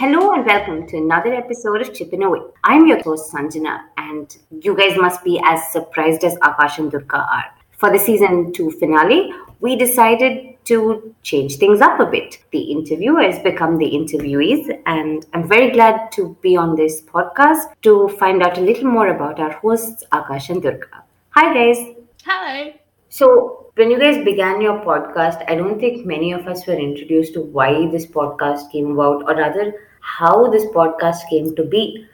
Hello and welcome to another episode of Chipping Away. I'm your host Sanjana, and you guys must be as surprised as Akash and Durga are. For the season two finale, we decided to change things up a bit. The interviewers become the interviewees, and I'm very glad to be on this podcast to find out a little more about our hosts, Akash and Durga. Hi, guys. Hi. So, when you guys began your podcast, I don't think many of us were introduced to why this podcast came about, or rather, how this podcast came to be.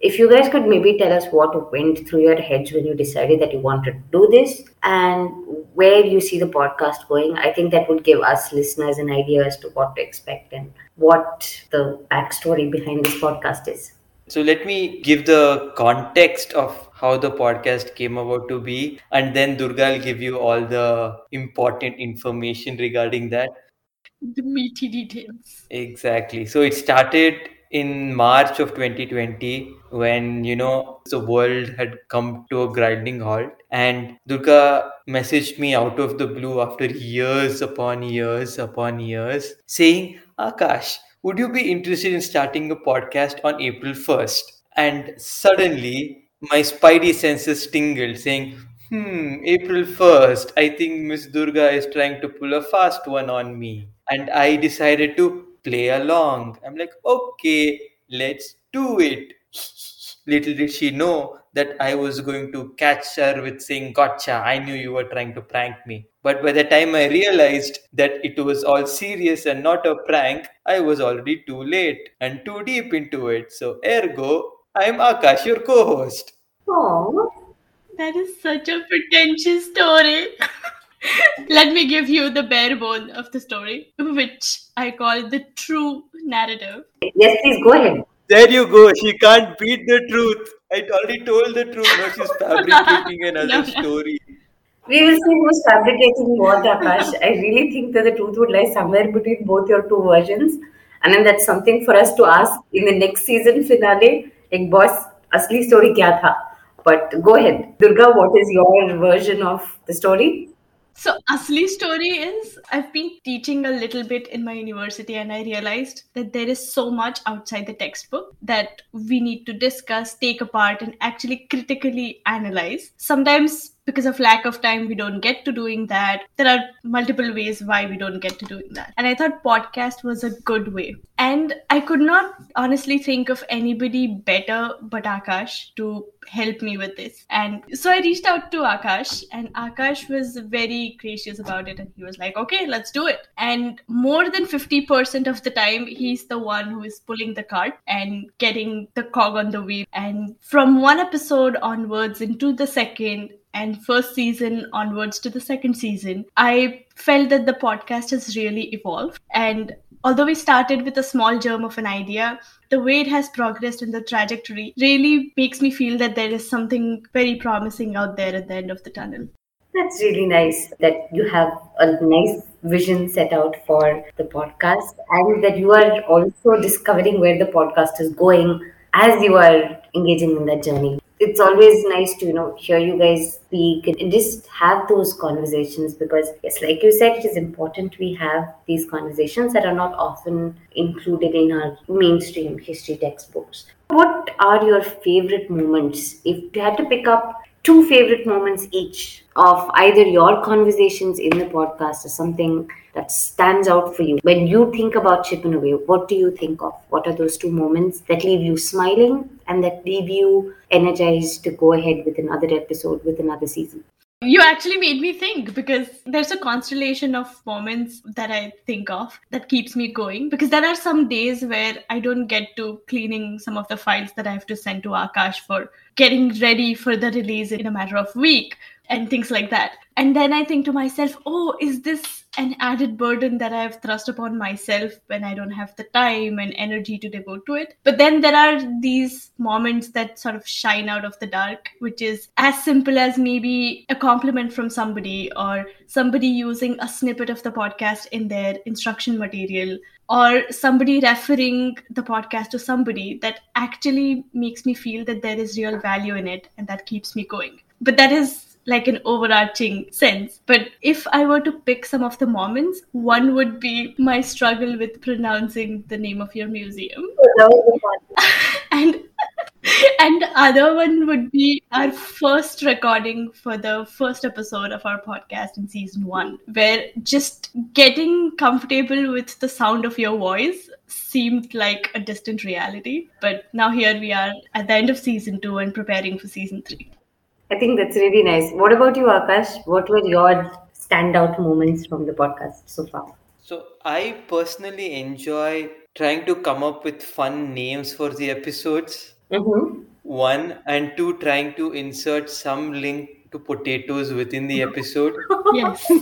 If you guys could maybe tell us what went through your heads when you decided that you wanted to do this and where you see the podcast going, I think that would give us listeners an idea as to what to expect and what the backstory behind this podcast is. So let me give the context of how the podcast came about to be, and then Durga will give you all the important information regarding that. The meaty details. Exactly. So it started in March of 2020 when you know the world had come to a grinding halt and Durga messaged me out of the blue after years upon years upon years saying Akash would you be interested in starting a podcast on April 1st and suddenly my spidey senses tingled saying hmm April 1st I think Miss Durga is trying to pull a fast one on me and I decided to play along. I'm like, okay, let's do it. Little did she know that I was going to catch her with saying, Gotcha, I knew you were trying to prank me. But by the time I realized that it was all serious and not a prank, I was already too late and too deep into it. So, ergo, I'm Akash, your co host. Oh, That is such a pretentious story. Let me give you the bare bone of the story, which I call the true narrative. yes, please go ahead. There you go. She can't beat the truth. I already told the truth. Now she's fabricating another No, no. story. We will see who's fabricating what, Akash. I really think that the truth would lie somewhere between both your two versions. And then that's something for us to ask in the next season finale. Like, boss, asli story kya tha? But go ahead. Durga, what is your version of the story? So, Asli story is I've been teaching a little bit in my university, and I realized that there is so much outside the textbook that we need to discuss, take apart, and actually critically analyze. Sometimes, because of lack of time, we don't get to doing that. There are multiple ways why we don't get to doing that. And I thought podcast was a good way. And I could not honestly think of anybody better but Akash to help me with this. And so I reached out to Akash, and Akash was very gracious about it. And he was like, okay, let's do it. And more than 50% of the time, he's the one who is pulling the cart and getting the cog on the wheel. And from one episode onwards into the second, and first season onwards to the second season, I felt that the podcast has really evolved. And although we started with a small germ of an idea, the way it has progressed and the trajectory really makes me feel that there is something very promising out there at the end of the tunnel. That's really nice that you have a nice vision set out for the podcast and that you are also discovering where the podcast is going as you are engaging in that journey. It's always nice to, you know, hear you guys speak and just have those conversations because, yes, like you said, it is important we have these conversations that are not often included in our mainstream history textbooks. What are your favorite moments? If you had to pick up two favorite moments each of either your conversations in the podcast or something that stands out for you when you think about chipping away what do you think of what are those two moments that leave you smiling and that leave you energized to go ahead with another episode with another season You actually made me think because there's a constellation of moments that I think of that keeps me going. Because there are some days where I don't get to cleaning some of the files that I have to send to Akash for getting ready for the release in a matter of week and things like that. And then I think to myself, oh, is this an added burden that I've thrust upon myself when I don't have the time and energy to devote to it? But then there are these moments that sort of shine out of the dark, which is as simple as maybe a compliment from somebody or somebody using a snippet of the podcast in their instruction material or somebody referring the podcast to somebody that actually makes me feel that there is real value in it and that keeps me going. But that is like an overarching sense. But if I were to pick some of the moments, one would be my struggle with pronouncing the name of your museum. That was the part. and and other one would be our first recording for the first episode of our podcast in season one, where just getting comfortable with the sound of your voice seemed like a distant reality. But now here we are at the end of season two and preparing for season three. I think that's really nice. What about you, Akash? What were your standout moments from the podcast so far? So I personally enjoy trying to come up with fun names for the episodes. Mm-hmm. One and two, trying to insert some link to potatoes within the episode. Yes.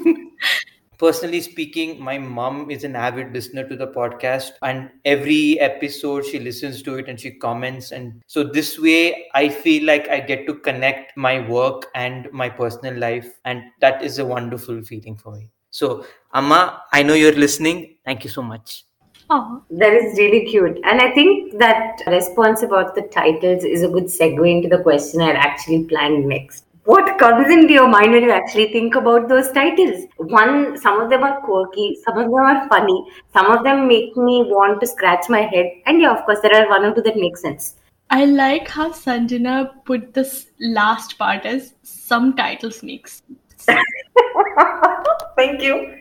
Personally speaking, my mom is an avid listener to the podcast, and every episode she listens to it and she comments. And so, this way, I feel like I get to connect my work and my personal life, and that is a wonderful feeling for me. So, Amma, I know you're listening. Thank you so much. Oh, That is really cute. And I think that response about the titles is a good segue into the question I actually planned next. What comes into your mind when you actually think about those titles? One, some of them are quirky, some of them are funny, some of them make me want to scratch my head. And yeah, of course, there are one or two that make sense. I like how Sanjana put this last part as some titles makes. Thank you.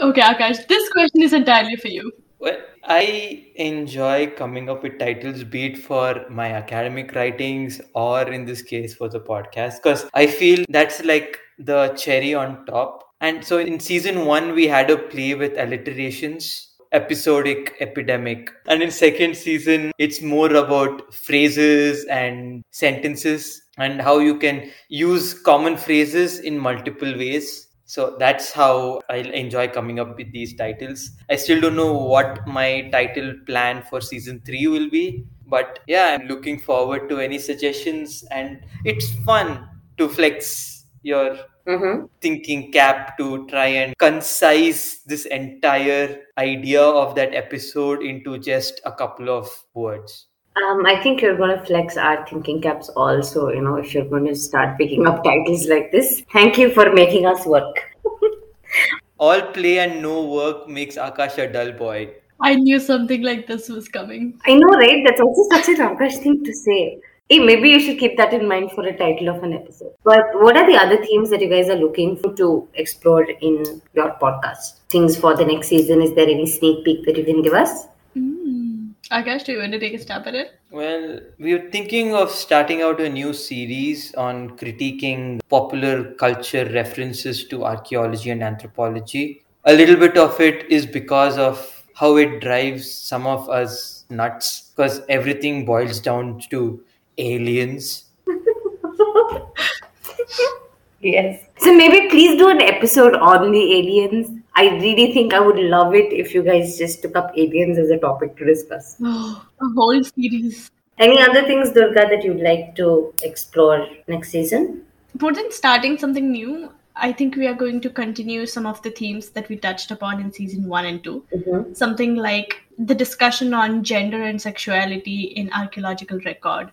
Okay, Akash, this question is entirely for you. Well, I enjoy coming up with titles, be it for my academic writings or in this case for the podcast, because I feel that's like the cherry on top. And so in season one, we had a play with alliterations, episodic, epidemic. And in second season, it's more about phrases and sentences and how you can use common phrases in multiple ways. So that's how I enjoy coming up with these titles. I still don't know what my title plan for season three will be, but yeah, I'm looking forward to any suggestions, and it's fun to flex your Mm-hmm. thinking cap to try and concise this entire idea of that episode into just a couple of words. Um, I think you're going to flex our thinking caps also, you know, if you're going to start picking up titles like this. Thank you for making us work. All play and no work makes Akash a dull boy. I knew something like this was coming. I know, right? That's also such a Akash thing to say. Hey, maybe you should keep that in mind for a title of an episode. But what are the other themes that you guys are looking for to explore in your podcast? Things for the next season? Is there any sneak peek that you can give us? Akash, do you want to take a stab at it? Well, we are thinking of starting out a new series on critiquing popular culture references to archaeology and anthropology. A little bit of it is because of how it drives some of us nuts, because everything boils down to aliens. Yes. So maybe please do an episode on the aliens. I really think I would love it if you guys just took up aliens as a topic to discuss. Oh, a whole series. Any other things, Durga, that you'd like to explore next season? More than starting something new, I think we are going to continue some of the themes that we touched upon in season one and 2 Mm-hmm. Something like the discussion on gender and sexuality in archaeological record,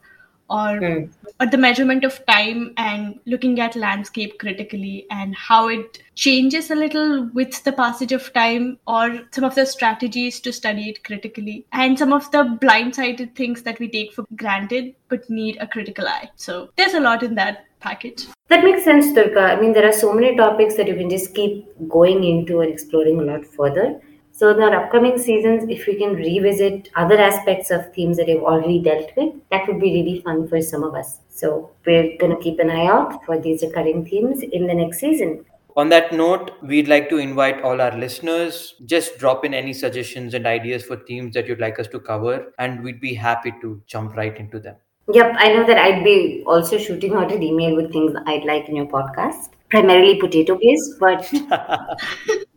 or, Hmm. or the measurement of time and looking at landscape critically and how it changes a little with the passage of time, or some of the strategies to study it critically, and some of the blindsided things that we take for granted but need a critical eye. So there's a lot in that package. That makes sense, Durga. I mean, there are so many topics that you can just keep going into and exploring a lot further. So, in our upcoming seasons, if we can revisit other aspects of themes that you've already dealt with, that would be really fun for some of us. So, we're going to keep an eye out for these recurring themes in the next season. On that note, we'd like to invite all our listeners. Just drop in any suggestions and ideas for themes that you'd like us to cover, and we'd be happy to jump right into them. Yep, I know that I'd be also shooting out an email with things I'd like in your podcast, primarily potato based, but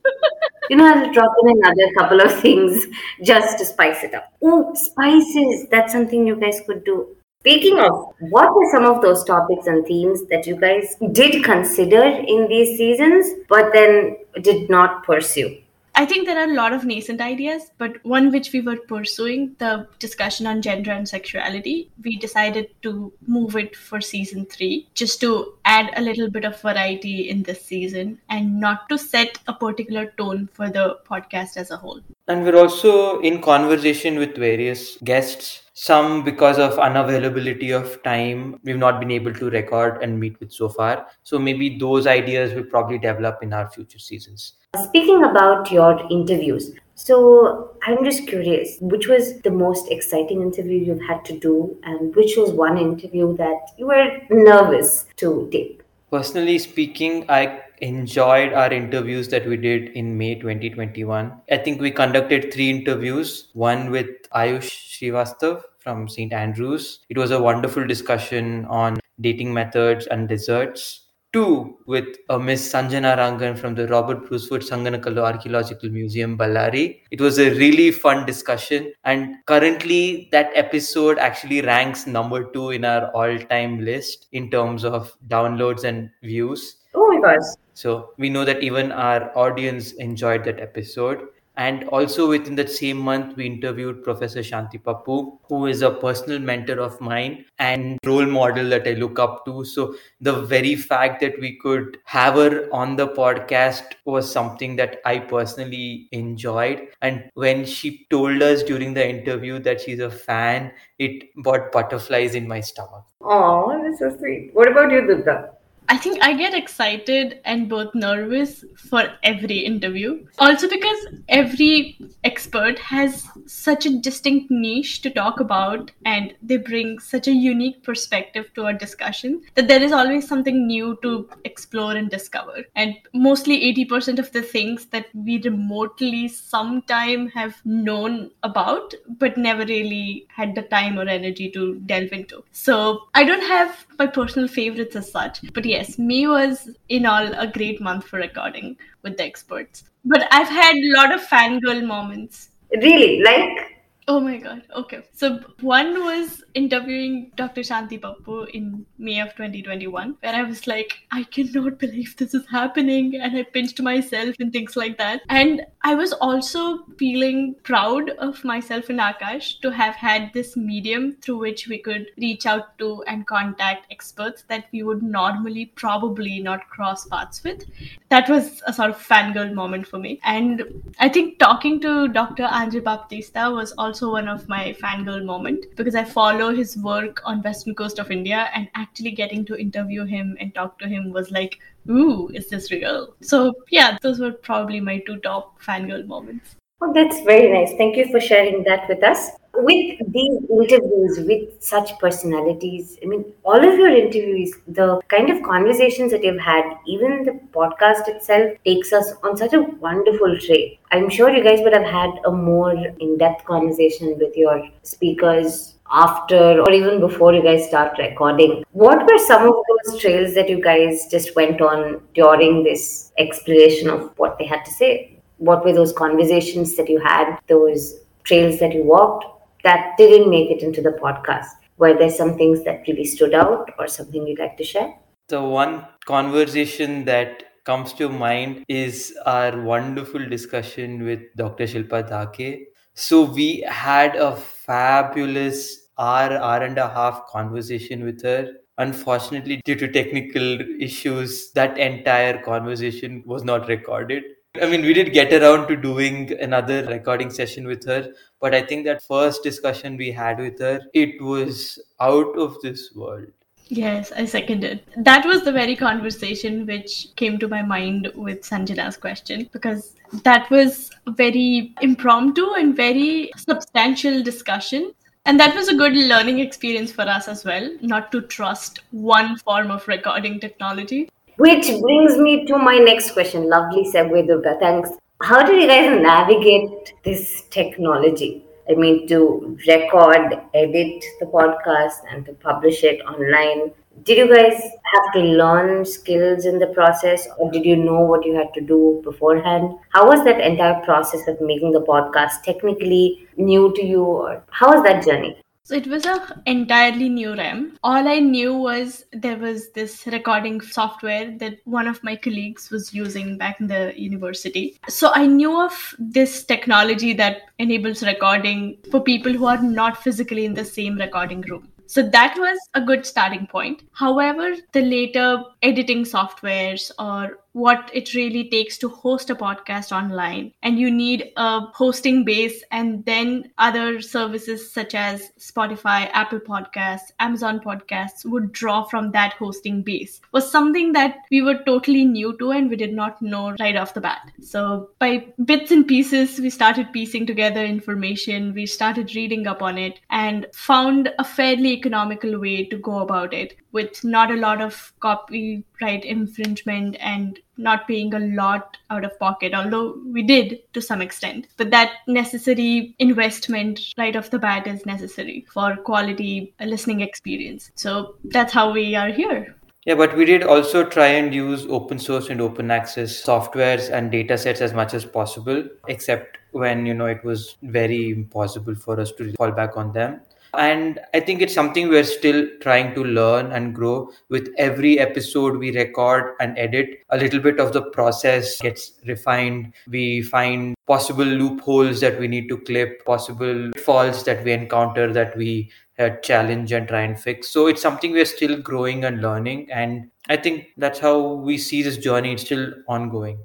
you know, I'll drop in another couple of things just to spice it up. Oh, spices! That's something you guys could do. Speaking of, what are some of those topics and themes that you guys did consider in these seasons, but then did not pursue? I think there are a lot of nascent ideas, but one which we were pursuing, the discussion on gender and sexuality, we decided to move it for season three, just to add a little bit of variety in this season and not to set a particular tone for the podcast as a whole. And we're also in conversation with various guests. Some because of unavailability of time, we've not been able to record and meet with so far. So maybe those ideas will probably develop in our future seasons. Speaking about your interviews, so I'm just curious, which was the most exciting interview you've had to do, and which was one interview that you were nervous to take? Personally speaking, I enjoyed our interviews that we did in May 2021. I think we conducted three interviews one with Ayush Srivastav from St. Andrews. It was a wonderful discussion on dating methods and desserts. Two with uh, Miss Sanjana Rangan from the Robert Bruce Foote Sanganakallu Archaeological Museum, Ballari. It was a really fun discussion, and currently that episode actually ranks number two in our all-time list in terms of downloads and views. Oh my gosh. So we know that even our audience enjoyed that episode. And also within that same month, we interviewed Professor Shanti Pappu, who is a personal mentor of mine and role model that I look up to. So the very fact that we could have her on the podcast was something that I personally enjoyed. And when she told us during the interview that she's a fan, it brought butterflies in my stomach. Oh, that's so sweet. What about you, Durga? I think I get excited and both nervous for every interview. Also, because every expert has such a distinct niche to talk about and they bring such a unique perspective to our discussion that there is always something new to explore and discover. And mostly 80% of the things that we remotely sometime have known about but never really had the time or energy to delve into. So, I don't have my personal favorites as such, but yeah yes, May was in all a great month for recording with the experts. But I've had a lot of fangirl moments. Really? Like? Oh my god. Okay. So one was interviewing Dr. Shanti Pappu in May of 2021, where I was like, I cannot believe this is happening. And I pinched myself and things like that. And I was also feeling proud of myself and Akash to have had this medium through which we could reach out to and contact experts that we would normally probably not cross paths with. That was a sort of fangirl moment for me. And I think talking to Dr. Andre Baptista was also also one of my fangirl moment because I follow his work on western coast of India and actually getting to interview him and talk to him was like, ooh, is this real? So yeah, those were probably my two top fangirl moments. Oh, that's very nice. Thank you for sharing that with us. With these interviews with such personalities, I mean, all of your interviews, the kind of conversations that you've had, even the podcast itself takes us on such a wonderful trip. I'm sure you guys would have had a more in depth conversation with your speakers after or even before you guys start recording. What were some of those trails that you guys just went on during this exploration of what they had to say? what were those conversations that you had, those trails that you walked that didn't make it into the podcast? Were there some things that really stood out or something you'd like to share? The one conversation that comes to mind is our wonderful discussion with Dr. Shilpa Dhake. So we had a fabulous hour, hour and a half conversation with her. Unfortunately, due to technical issues, that entire conversation was not recorded. I mean, we did get around to doing another recording session with her, but I think that first discussion we had with her, it was out of this world. Yes, I second it. That was the very conversation which came to my mind with Sanjana's question because that was a very impromptu and very substantial discussion. And that was a good learning experience for us as well, not to trust one form of recording technology. Which brings me to my next question. Lovely segue, Durga. Thanks. How did you guys navigate this technology? I mean, to record, edit the podcast, and to publish it online. Did you guys have to learn skills in the process, or did you know what you had to do beforehand? How was that entire process of making the podcast technically new to you, or how was that journey? So it was a entirely new realm. All I knew was there was this recording software that one of my colleagues was using back in the university. So I knew of this technology that enables recording for people who are not physically in the same recording room. So that was a good starting point. However, the later editing softwares or what it really takes to host a podcast online. And you need a hosting base and then other services such as spotify apple podcasts amazon podcasts would draw from that hosting base. Was something that we were totally new to and we did not know right off the bat. So by bits and pieces we started piecing together information. We started reading up on it and found a fairly economical way to go about it with not a lot of copyright infringement and not paying a lot out of pocket, although we did to some extent. But that necessary investment right off the bat is necessary for quality listening experience. So that's how we are here. Yeah, but we did also try and use open source and open access softwares and data sets as much as possible, except when you know it was very impossible for us to fall back on them and i think it's something we're still trying to learn and grow. With every episode we record and edit a little bit of the process gets refined. We find possible loopholes that we need to clip possible faults that we encounter that we uh, challenge and try and fix. So it's something we're still growing and learning. And i think that's how we see this journey. It's still ongoing.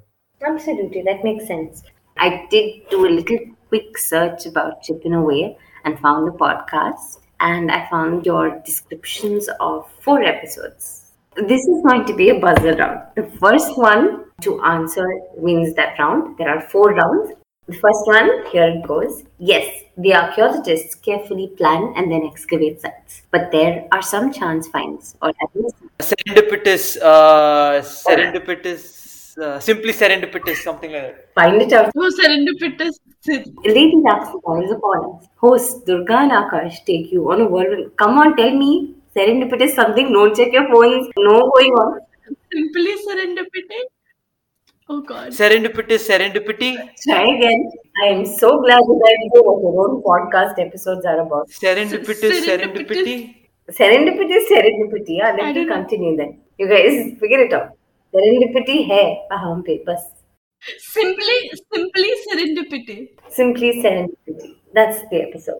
Absolutely. That makes sense. I did do a little quick search about chipping away and found the podcast. And I found your descriptions of four episodes. This is going to be a buzzer round. The first one to answer wins that round. There are four rounds. The first one, here it goes. Yes, the archaeologists carefully plan and then excavate sites, but there are some chance finds, or at least serendipitous, uh, serendipitous, uh, simply serendipitous, something like that. Find it out. Oh, serendipitous Lady Luxembourg is upon us. Host Durga and Akash take you on a whirlwind. Come on, tell me. Serendipity is something. Don't check your phones. No going on. Simply serendipity. Oh God. Serendipity, serendipity. Try again. I am so glad that I know what your own podcast episodes are about. Serendipity, serendipity. Serendipity, serendipity. Yeah, let me continue then. You guys figure it out Serendipity है हम पे बस Simply, simply serendipity. Simply serendipity. That's the episode.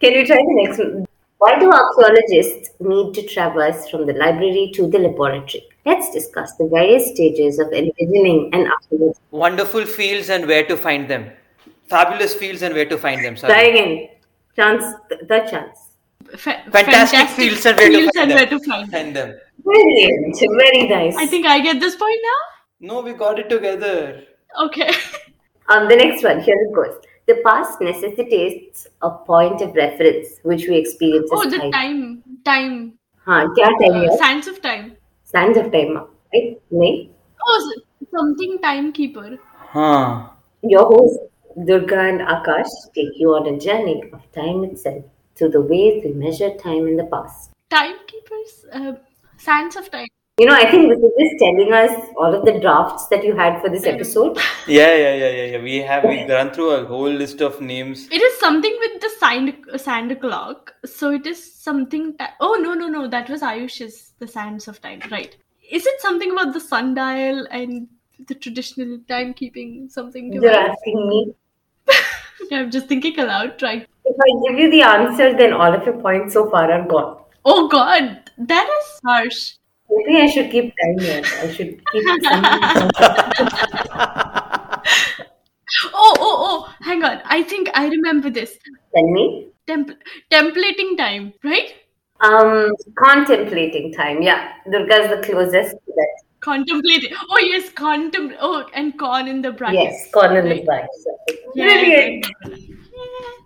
Can you try the next one? Why do archaeologists need to traverse from the library to the laboratory? Let's discuss the various stages of envisioning an archaeologist. Wonderful fields and where to find them. Fabulous fields and where to find them. Sorry. Try again. Chance, the chance. Fa- fantastic, fantastic, fields and where, fields to, find and where to find, find them. Brilliant. Very nice. I think I get this point now. No, we got it together. Okay. um, the next one, here it goes. The past necessitates a point of reference, which we experience oh, the time. Time. Haan, kya time uh, Sands of time. Sands of time, right? No? Oh, something timekeeper. Huh. Your host, Durga and Akash, take you on a journey of time itself to the ways we measure time in the past. Timekeepers? Uh, sands of time. You know, I think this is just telling us all of the drafts that you had for this episode. Yeah, yeah, yeah, yeah, yeah. We have we run through a whole list of names. It is something with the sand sand clock. So it is something. Ta- oh no, no, no. That was Ayush's the sands of time, right? Is it something about the sundial and the traditional timekeeping? Something. You're asking me. I'm just thinking aloud. Right. If I give you the answer, then all of your points so far are gone. Oh God, that is harsh. Maybe I should keep time here. I should keep. oh, oh, oh! Hang on. I think I remember this. Tell me. Temp- templating time, right? Um, contemplating time. Yeah, Durga is the closest to that. Contemplating. Oh yes, contem. Oh, and con in the brackets. Yes, con in right? the brackets. Brilliant. Yeah.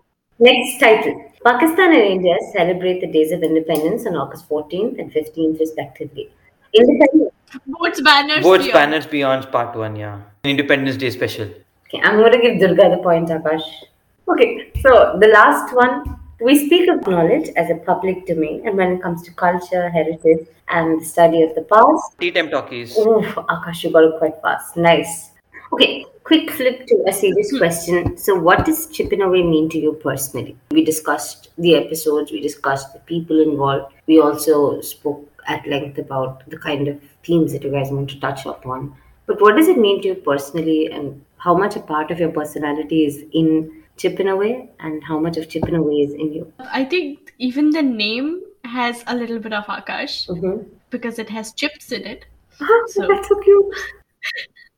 Next title. Pakistan and India celebrate the days of independence on August 14th and 15th, respectively. Independence. Boats, banners, Boats, beyond. banners, beyond part one, yeah. Independence Day special. Okay, I'm going to give Durga the point, Akash. Okay, so the last one. We speak of knowledge as a public domain, and when it comes to culture, heritage, and the study of the past. Tea time talkies. Oof, Akash, you got it quite fast. Nice. Okay, quick flip to a serious question. So, what does chipping away mean to you personally? We discussed the episodes, we discussed the people involved. We also spoke at length about the kind of themes that you guys want to touch upon. But what does it mean to you personally, and how much a part of your personality is in chipping away, and how much of chipping away is in you? I think even the name has a little bit of Akash Mm-hmm. because it has chips in it. so, that's so cute.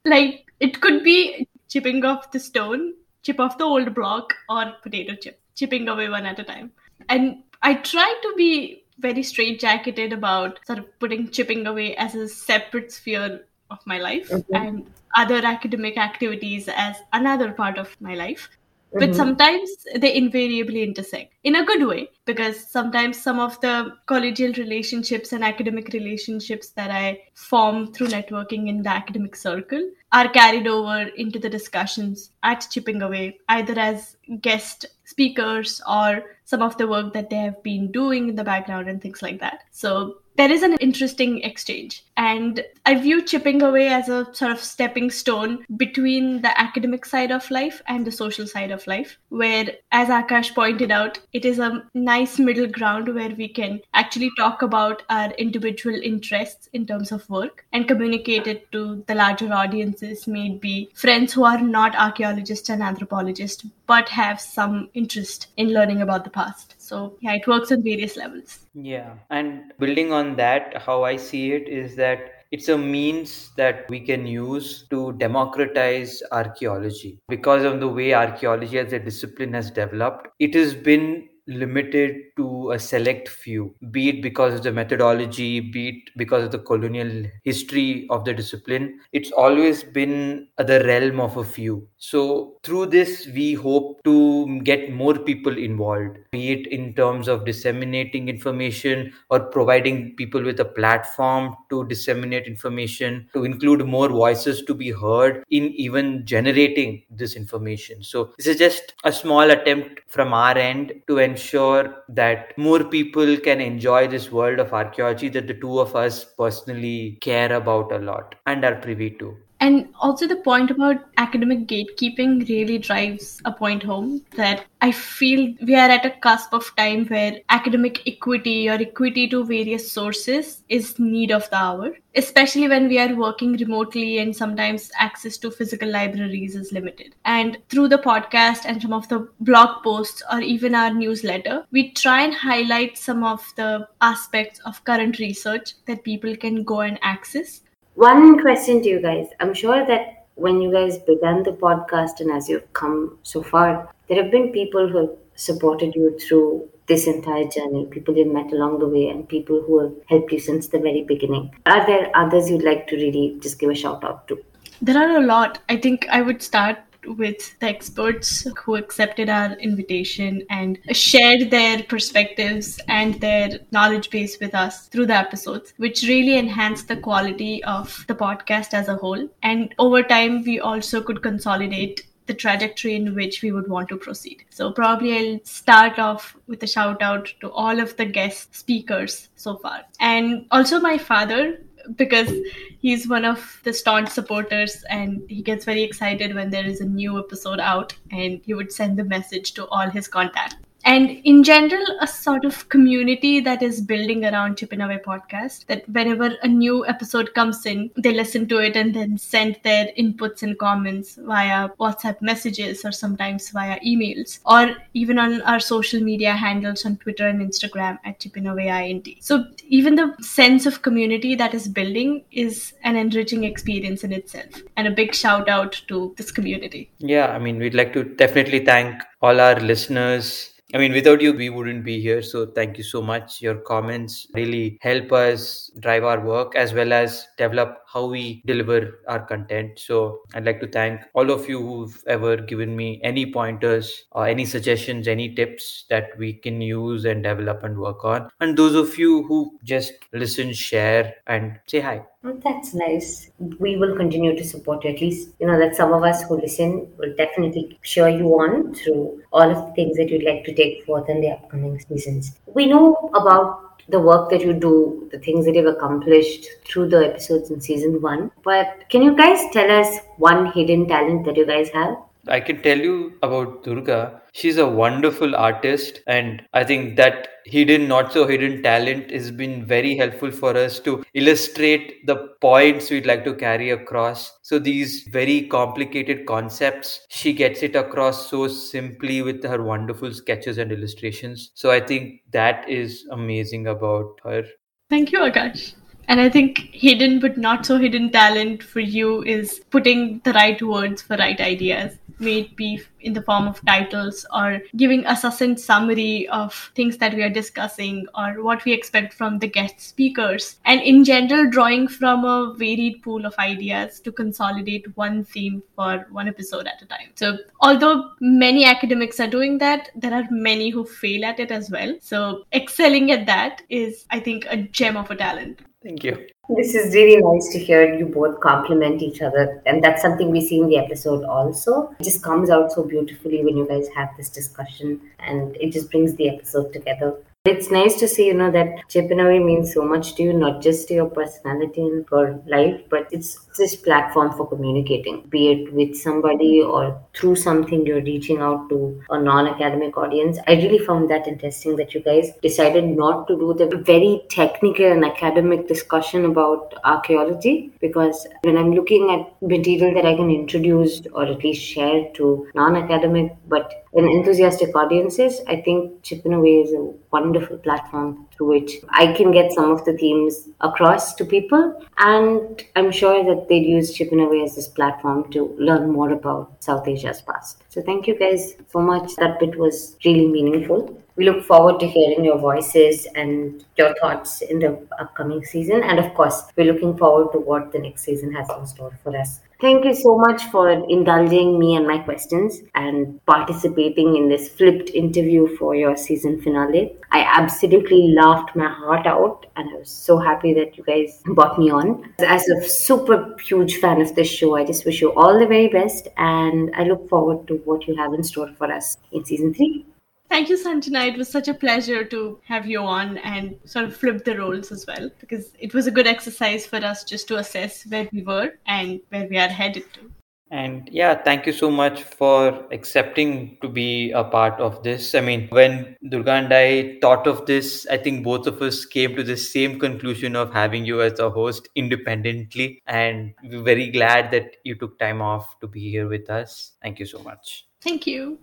Like it could be chipping off the stone, chip off the old block, or potato chip, chipping away one at a time. And I try to be very straitjacketed about sort of putting chipping away as a separate sphere of my life Mhm. and other academic activities as another part of my life. But Mhm. sometimes they invariably intersect in a good way because sometimes some of the collegial relationships and academic relationships that I form through networking in the academic circle are carried over into the discussions at Chipping Away, either as guest speakers or some of the work that they have been doing in the background and things like that. So there is an interesting exchange. And I view chipping away as a sort of stepping stone between the academic side of life and the social side of life, where, as Akash pointed out, it is a nice middle ground where we can actually talk about our individual interests in terms of work and communicate it to the larger audiences, maybe friends who are not archaeologists and anthropologists, but have some interest in learning about the past. So, yeah, it works on various levels. Yeah, and building on that, how I see it is that it's a means that we can use to democratize archaeology. Because of the way archaeology as a discipline has developed, it has been limited to a select few, be it because of the methodology, be it because of the colonial history of the discipline. It's always been the realm of a few. So, through this, we hope to get more people involved, be it in terms of disseminating information or providing people with a platform to disseminate information, to include more voices to be heard in even generating this information. So, this is just a small attempt from our end to ensure that more people can enjoy this world of archaeology that the two of us personally care about a lot and are privy to. And also, the point about academic gatekeeping really drives a point home that I feel we are at a cusp of time where academic equity or equity to various sources is need of the hour, especially when we are working remotely and sometimes access to physical libraries is limited. And through the podcast and some of the blog posts or even our newsletter, we try and highlight some of the aspects of current research that people can go and access One question to you guys. I'm sure that when you guys began the podcast and as you've come so far, there have been people who have supported you through this entire journey, people you've met along the way, and people who have helped you since the very beginning. Are there others you'd like to really just give a shout out to? There are a lot. I think I would start with the experts who accepted our invitation and shared their perspectives and their knowledge base with us through the episodes, which really enhanced the quality of the podcast as a whole. And over time, we also could consolidate the trajectory in which we would want to proceed. So, probably I'll start off with a shout out to all of the guest speakers so far. And also, my father, because he's one of the staunch supporters and he gets very excited when there is a new episode out and he would send the message to all his contacts and in general a sort of community that is building around Chipping Away podcast that whenever a new episode comes in they listen to it and then send their inputs and comments via whatsapp messages or sometimes via emails or even on our social media handles on twitter and instagram at chip in away int so even the sense of community that is building is an enriching experience in itself and a big shout out to this community Yeah, I mean, we'd like to definitely thank all our listeners. I mean, without you, we wouldn't be here. So, thank you so much. Your comments really help us drive our work as well as develop how we deliver our content. So, I'd like to thank all of you who've ever given me any pointers or any suggestions, any tips that we can use and develop and work on. And those of you who just listen, share, and say hi. That's nice. We will continue to support you. At least, you know, that some of us who listen will definitely cheer you on through all of the things that you'd like to take forth in the upcoming seasons. We know about the work that you do, the things that you've accomplished through the episodes in season one. But can you guys tell us one hidden talent that you guys have? I can tell you about Durga. She's a wonderful artist, and I think that hidden, not so hidden talent has been very helpful for us to illustrate the points we'd like to carry across. So, these very complicated concepts, she gets it across so simply with her wonderful sketches and illustrations. So, I think that is amazing about her. Thank you, Akash. And I think hidden but not so hidden talent for you is putting the right words for right ideas may it be in the form of titles or giving a succinct summary of things that we are discussing or what we expect from the guest speakers. And in general, drawing from a varied pool of ideas to consolidate one theme for one episode at a time. So, although many academics are doing that, there are many who fail at it as well. So, excelling at that is, I think, a gem of a talent. Thank you. This is really nice to hear you both compliment each other. And that's something we see in the episode also. It just comes out so beautifully when you guys have this discussion and it just brings the episode together. It's nice to see, you know, that chipping away means so much to you, not just to your personality and your life, but it's this platform for communicating, be it with somebody or through something you're reaching out to a non-academic audience. I really found that interesting that you guys decided not to do the very technical and academic discussion about archaeology because when I'm looking at material that I can introduce or at least share to non-academic but in enthusiastic audiences, I think Chipping Away is a wonderful platform through which I can get some of the themes across to people. And I'm sure that they'd use Chipping Away as this platform to learn more about South Asia's past. So thank you guys so much. That bit was really meaningful. We look forward to hearing your voices and your thoughts in the upcoming season. And of course, we're looking forward to what the next season has in store for us. Thank you so much for indulging me and my questions and participating in this flipped interview for your season finale. I absolutely laughed my heart out and I was so happy that you guys brought me on. As a super huge fan of this show, I just wish you all the very best and I look forward to what you have in store for us in season three. Thank you, Sanjana. It was such a pleasure to have you on and sort of flip the roles as well, because it was a good exercise for us just to assess where we were and where we are headed to. And yeah, thank you so much for accepting to be a part of this. I mean, when Durga and I thought of this, I think both of us came to the same conclusion of having you as a host independently. And we're very glad that you took time off to be here with us. Thank you so much. Thank you.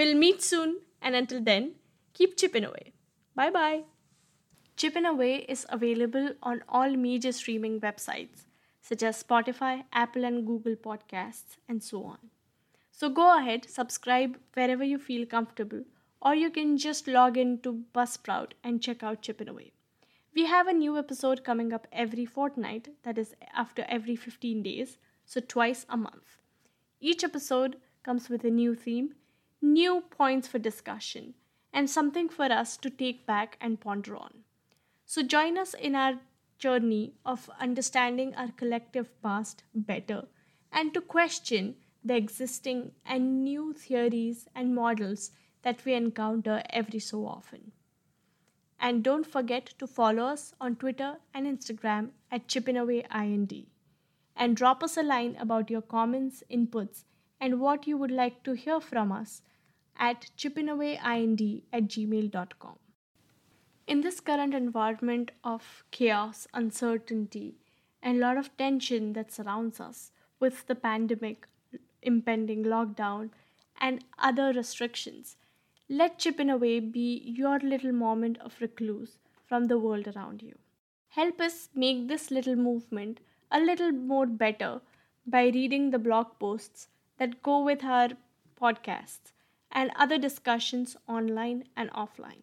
We'll meet soon, and until then, keep chipping away. Bye bye. Chipping Away is available on all major streaming websites such as Spotify, Apple and Google Podcasts, and so on. So go ahead, subscribe wherever you feel comfortable, or you can just log in to Buzzsprout and check out Chipping Away. We have a new episode coming up every fortnight, that is, after every 15 days, so twice a month. Each episode comes with a new theme new points for discussion, and something for us to take back and ponder on. So, join us in our journey of understanding our collective past better and to question the existing and new theories and models that we encounter every so often. And don't forget to follow us on Twitter and Instagram at chippinawayInd and drop us a line about your comments, inputs, and what you would like to hear from us at chippinawayInd at gmail.com. In this current environment of chaos, uncertainty, and a lot of tension that surrounds us with the pandemic, impending lockdown, and other restrictions, let Chipping Away be your little moment of recluse from the world around you. Help us make this little movement a little more better by reading the blog posts that go with our podcasts and other discussions online and offline.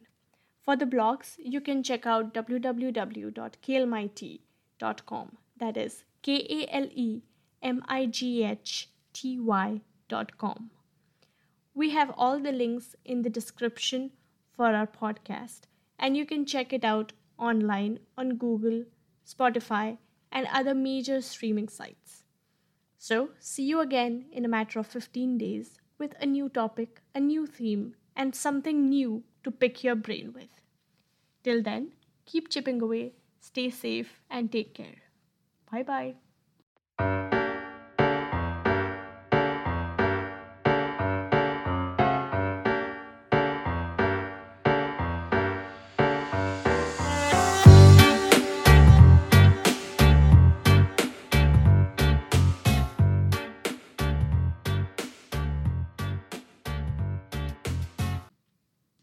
For the blogs, you can check out www.kalemighty.com. That is K A L E M I G H T Y.com. We have all the links in the description for our podcast, and you can check it out online on Google, Spotify, and other major streaming sites. So, see you again in a matter of 15 days with a new topic, a new theme, and something new to pick your brain with. Till then, keep chipping away, stay safe, and take care. Bye bye.